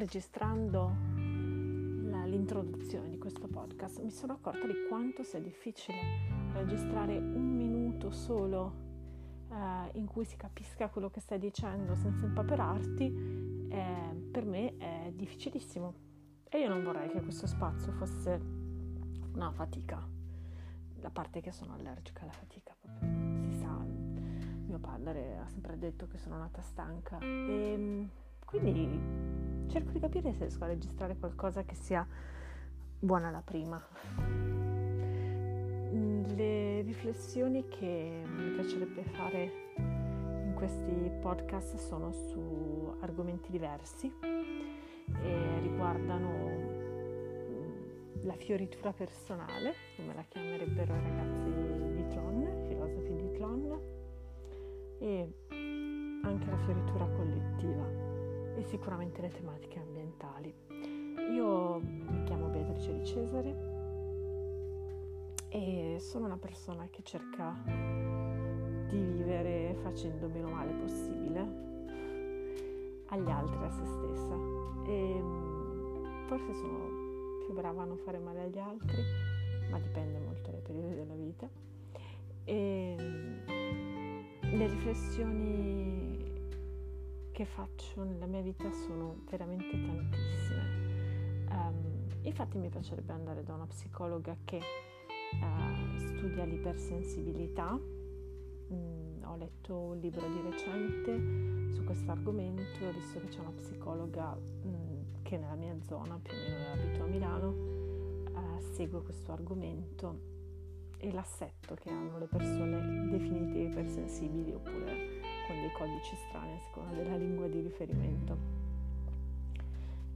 registrando la, l'introduzione di questo podcast mi sono accorta di quanto sia difficile registrare un minuto solo eh, in cui si capisca quello che stai dicendo senza impaperarti, eh, per me è difficilissimo. E io non vorrei che questo spazio fosse una fatica, a parte che sono allergica alla fatica, si sa, mio padre ha sempre detto che sono nata stanca e quindi cerco di capire se riesco a registrare qualcosa che sia buona alla prima. Le riflessioni che mi piacerebbe fare in questi podcast sono su argomenti diversi e riguardano mm, la fioritura personale, come la chiamerebbero i ragazzi di Tlon, i filosofi di Tlon, e anche la fioritura collettiva e sicuramente le tematiche ambientali. Io mi chiamo Beatrice di Cesare e sono una persona che cerca di vivere facendo meno male possibile agli altri a se stessa. E mm, forse sono più brava a non fare male agli altri, ma dipende molto dai periodi della vita. E mm, le riflessioni che faccio nella mia vita sono veramente tantissime. Um, infatti mi piacerebbe andare da una psicologa che uh, studia l'ipersensibilità. Mm, ho letto un libro di recente su questo argomento ho visto che c'è una psicologa mm, che nella mia zona, più o meno abito a Milano, uh, segue questo argomento e l'assetto che hanno le persone definite ipersensibili oppure con dei codici strani a seconda della lingua di riferimento.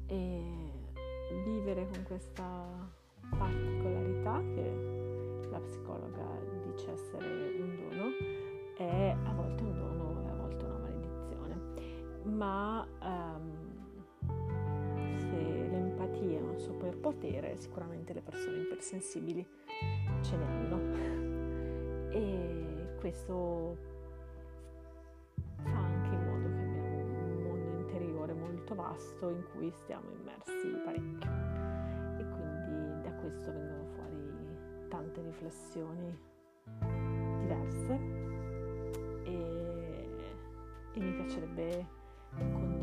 E vivere con questa particolarità che la psicologa dice essere un dono è a volte un dono e a volte una maledizione. Ma um, se l'empatia è un superpotere, sicuramente le persone ipersensibili ce ne hanno. E questo molto vasto in cui stiamo immersi parecchio. E quindi da questo vengono fuori tante riflessioni diverse. E, e mi piacerebbe condividerne,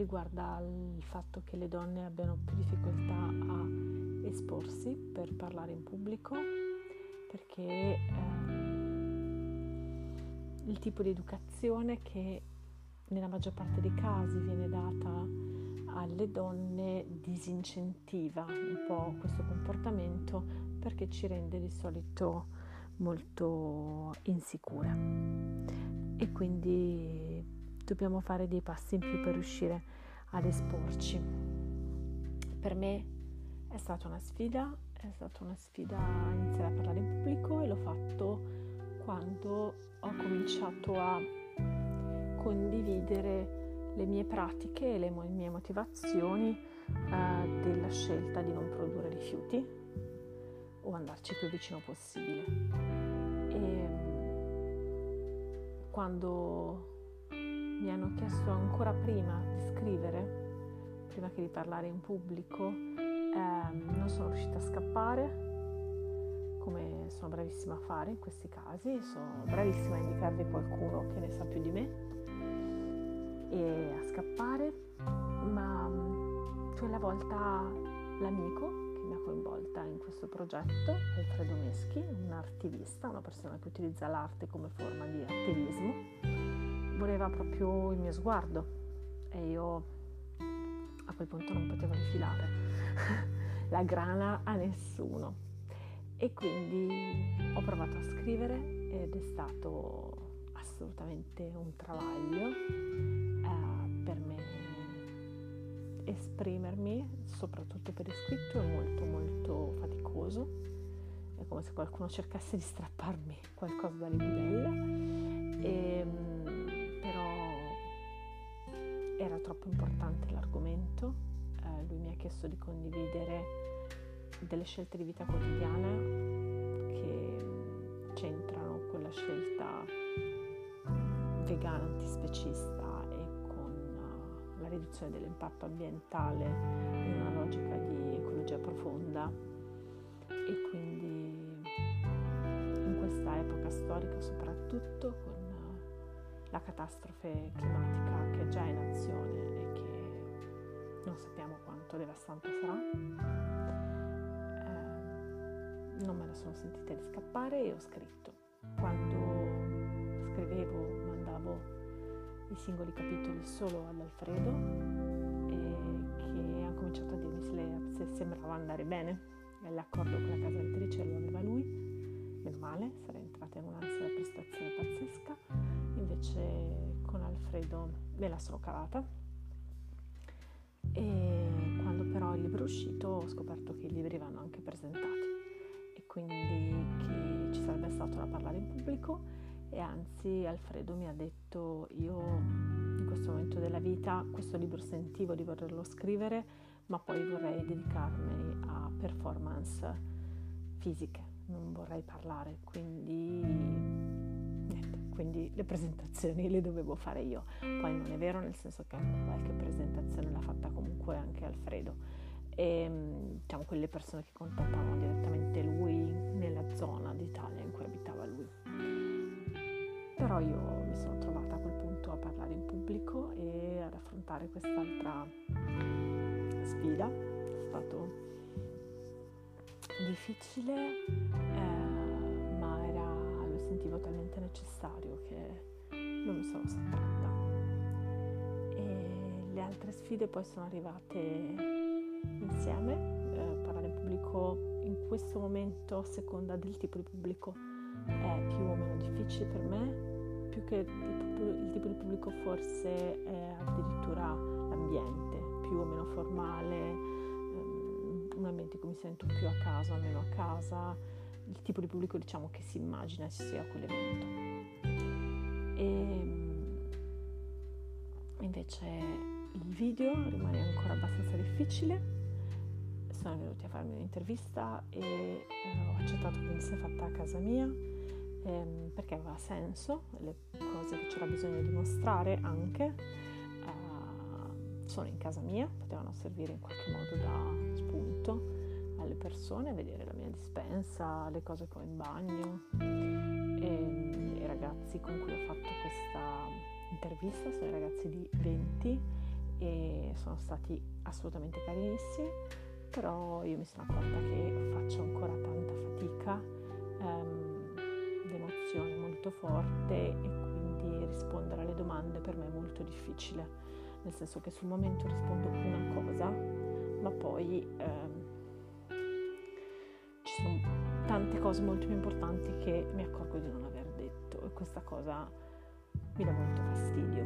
riguarda il fatto che le donne abbiano più difficoltà a esporsi per parlare in pubblico perché ehm, il tipo di educazione che nella maggior parte dei casi viene data alle donne disincentiva un po' questo comportamento perché ci rende di solito molto insicure. E quindi dobbiamo fare dei passi in più per riuscire ad esporci. Per me è stata una sfida, è stata una sfida iniziare a parlare in pubblico e l'ho fatto quando ho cominciato a condividere le mie pratiche e le mie motivazioni eh, della scelta di non produrre rifiuti o andarci più vicino possibile. E quando mi hanno chiesto ancora prima di scrivere, prima che di parlare in pubblico, ehm, non sono riuscita a scappare, come sono bravissima a fare in questi casi, sono bravissima a indicarvi qualcuno che ne sa più di me e a scappare, ma mm, quella volta l'amico che mi ha coinvolta in questo progetto, Alfredo Meschi, un artivista, una persona che utilizza l'arte come forma di attivismo, voleva proprio il mio sguardo e io a quel punto non potevo rifilare la grana a nessuno. E quindi ho provato a scrivere ed è stato assolutamente un travaglio eh, per me esprimermi, soprattutto per iscritto, è molto molto faticoso. È come se qualcuno cercasse di strapparmi qualcosa dalle budella. E, era troppo importante l'argomento, eh, eh, lui mi ha chiesto di condividere delle scelte di vita quotidiana che c'entrano con la scelta vegana antispecista e con uh, la riduzione dell'impatto ambientale in una logica di ecologia profonda. E quindi in questa epoca storica soprattutto la catastrofe climatica che è già in azione e che non sappiamo quanto devastante sarà. Eh, non me la sono sentita di scappare e ho scritto. Quando scrivevo mandavo i singoli capitoli solo ad Alfredo che ha cominciato a dirmi se, le, se sembrava andare bene. L'accordo con la casa editrice lo aveva lui, con Alfredo me la sono cavata. E quando però il libro è uscito ho scoperto che i libri vanno anche presentati. E quindi che ci sarebbe stato da parlare in pubblico. E anzi Alfredo mi ha detto io in questo momento della vita questo libro sentivo di volerlo scrivere ma poi vorrei dedicarmi a performance fisiche, non vorrei parlare, quindi quindi le presentazioni le dovevo fare io. Poi non è vero, nel senso che qualche presentazione l'ha fatta comunque anche Alfredo. E ehm, diciamo quelle persone che contattavano direttamente lui nella zona d'Italia in cui abitava lui. Però io mi sono trovata a quel punto a parlare in pubblico e ad affrontare quest'altra sfida. È stato difficile. Eh, talmente necessario che non mi sono sottratta. E le altre sfide poi sono arrivate insieme. Eh, parlare in pubblico in questo momento, a seconda del tipo di pubblico, è più o meno difficile per me. Più che il tipo di pubblico forse è addirittura l'ambiente, più o meno formale, ehm, un ambiente in cui mi sento più a casa o meno a casa il tipo di pubblico diciamo che si immagina ci sia quell'evento. E ehm, invece il video rimane ancora abbastanza difficile. Sono venuti a farmi un'intervista e eh, ho accettato che venisse fatta a casa mia ehm, perché aveva senso, le cose che c'era bisogno di mostrare anche eh, sono in casa mia, potevano servire in qualche modo da spunto alle persone, vedere la mia dispensa, le cose che ho in bagno. E, I ragazzi con cui ho fatto questa intervista sono i ragazzi di 20 e sono stati assolutamente carinissimi, però io mi sono accorta che faccio ancora tanta fatica, ehm, l'emozione è molto forte e quindi rispondere alle domande per me è molto difficile, nel senso che sul momento rispondo una cosa, ma poi... Ehm, tante cose molto più importanti che mi accorgo di non aver detto. E questa cosa mi dà molto fastidio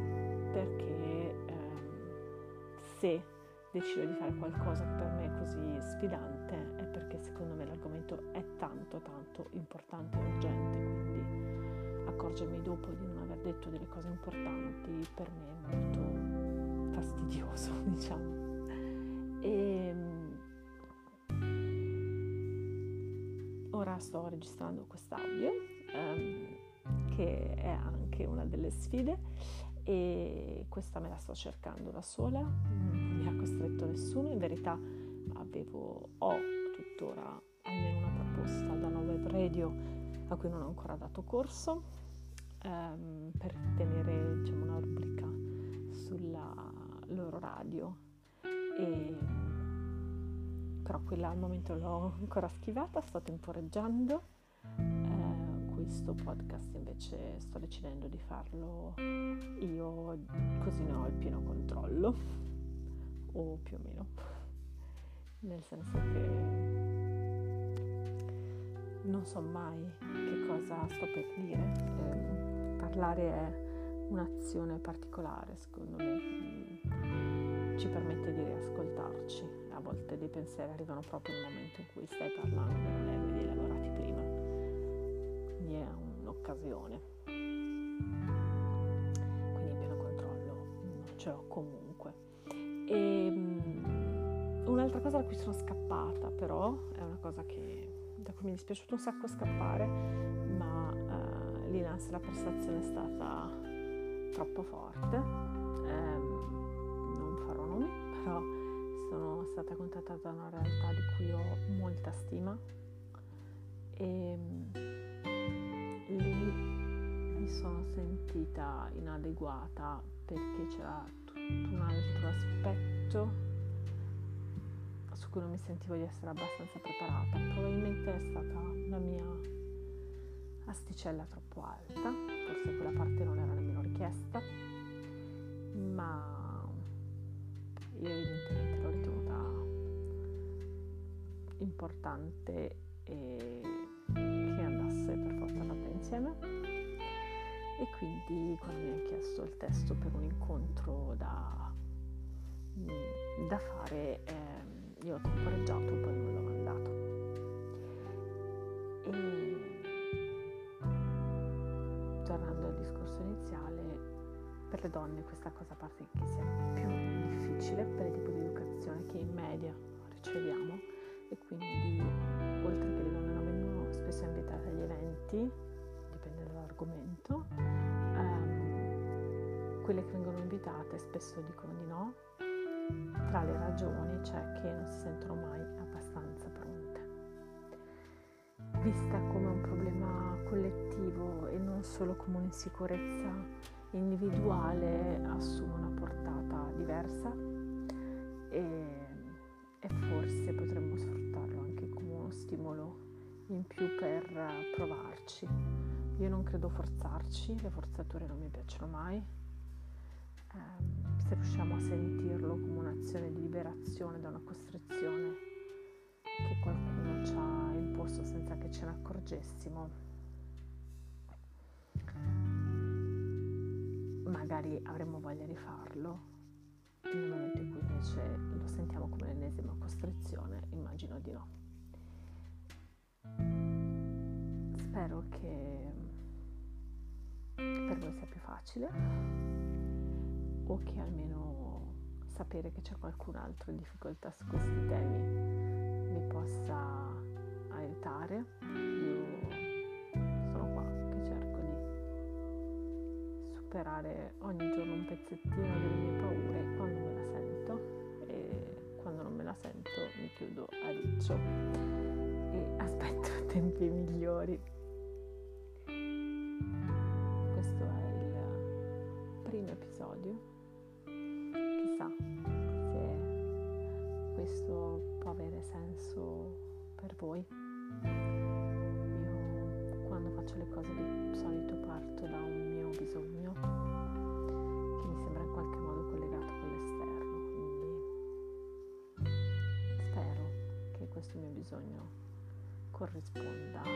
perché ehm, se decido di fare qualcosa che per me è così sfidante è perché secondo me l'argomento è tanto tanto importante e urgente quindi accorgermi dopo di non aver detto delle cose importanti per me è molto fastidioso diciamo. E ora sto registrando quest'audio, um, che è anche una delle sfide, e questa me la sto cercando da sola, non mi ha costretto nessuno, in verità avevo, ho tuttora almeno una proposta da web radio a cui non ho ancora dato corso, um, per tenere diciamo, una rubrica sulla loro radio. E però quella al momento l'ho ancora schivata, sto temporeggiando. Eh, questo podcast invece sto decidendo di farlo io così ne ho il pieno controllo, o più o meno, nel senso che non so mai che cosa sto per dire. Eh, parlare è un'azione particolare, secondo me, mm, ci permette di riascoltarci a volte dei pensieri arrivano proprio nel momento in cui stai parlando non li avevi elaborati prima. Quindi è un'occasione. Quindi in pieno controllo non ce l'ho comunque. E, ehm, un'altra cosa da cui sono scappata, però è una cosa che, da cui mi è dispiaciuto un sacco scappare, ma uh, lì la prestazione è stata troppo forte. Um, non farò nomi, però sono stata contattata da una realtà di cui ho molta stima e lì mi sono sentita inadeguata perché c'era tutto un altro aspetto su cui non mi sentivo di essere abbastanza preparata. Probabilmente è stata la mia asticella troppo alta, forse quella parte non era nemmeno richiesta, ma io evidentemente l'ho ritenuta importante e che andasse per forza fatta insieme. E quindi quando mi ha chiesto il testo per un incontro da, da fare, eh, io ho temporeggiato poi non l'ho mandato. E tornando al discorso iniziale, per le donne questa cosa parte che sia più difficile per il tipo di educazione che in media riceviamo e quindi oltre che le donne non vengono spesso invitate agli eventi, dipende dall'argomento, um, quelle che vengono invitate spesso dicono di no, tra le ragioni c'è che non si sentono mai abbastanza pronte. Vista come un problema collettivo e non solo come un'insicurezza individuale assume una portata diversa e, e forse potremmo sfruttarlo anche come uno stimolo in più per provarci. Io non credo forzarci, le forzature non mi piacciono mai. Eh, se riusciamo a sentirlo come un'azione di liberazione da una costrizione che qualcuno ci ha imposto senza che ce ne accorgessimo, magari avremmo voglia di farlo. Nel momento in cui invece lo sentiamo come l'ennesima costrizione, immagino di no. Spero che per voi sia più facile o che almeno sapere che c'è qualcun altro in difficoltà su questi temi mi possa aiutare. Io superare ogni giorno un pezzettino delle mie paure quando me la sento e quando non me la sento mi chiudo a riccio e aspetto tempi migliori. Questo è il primo episodio chissà se questo può avere senso per voi. Io quando faccio le cose di solito parto quindi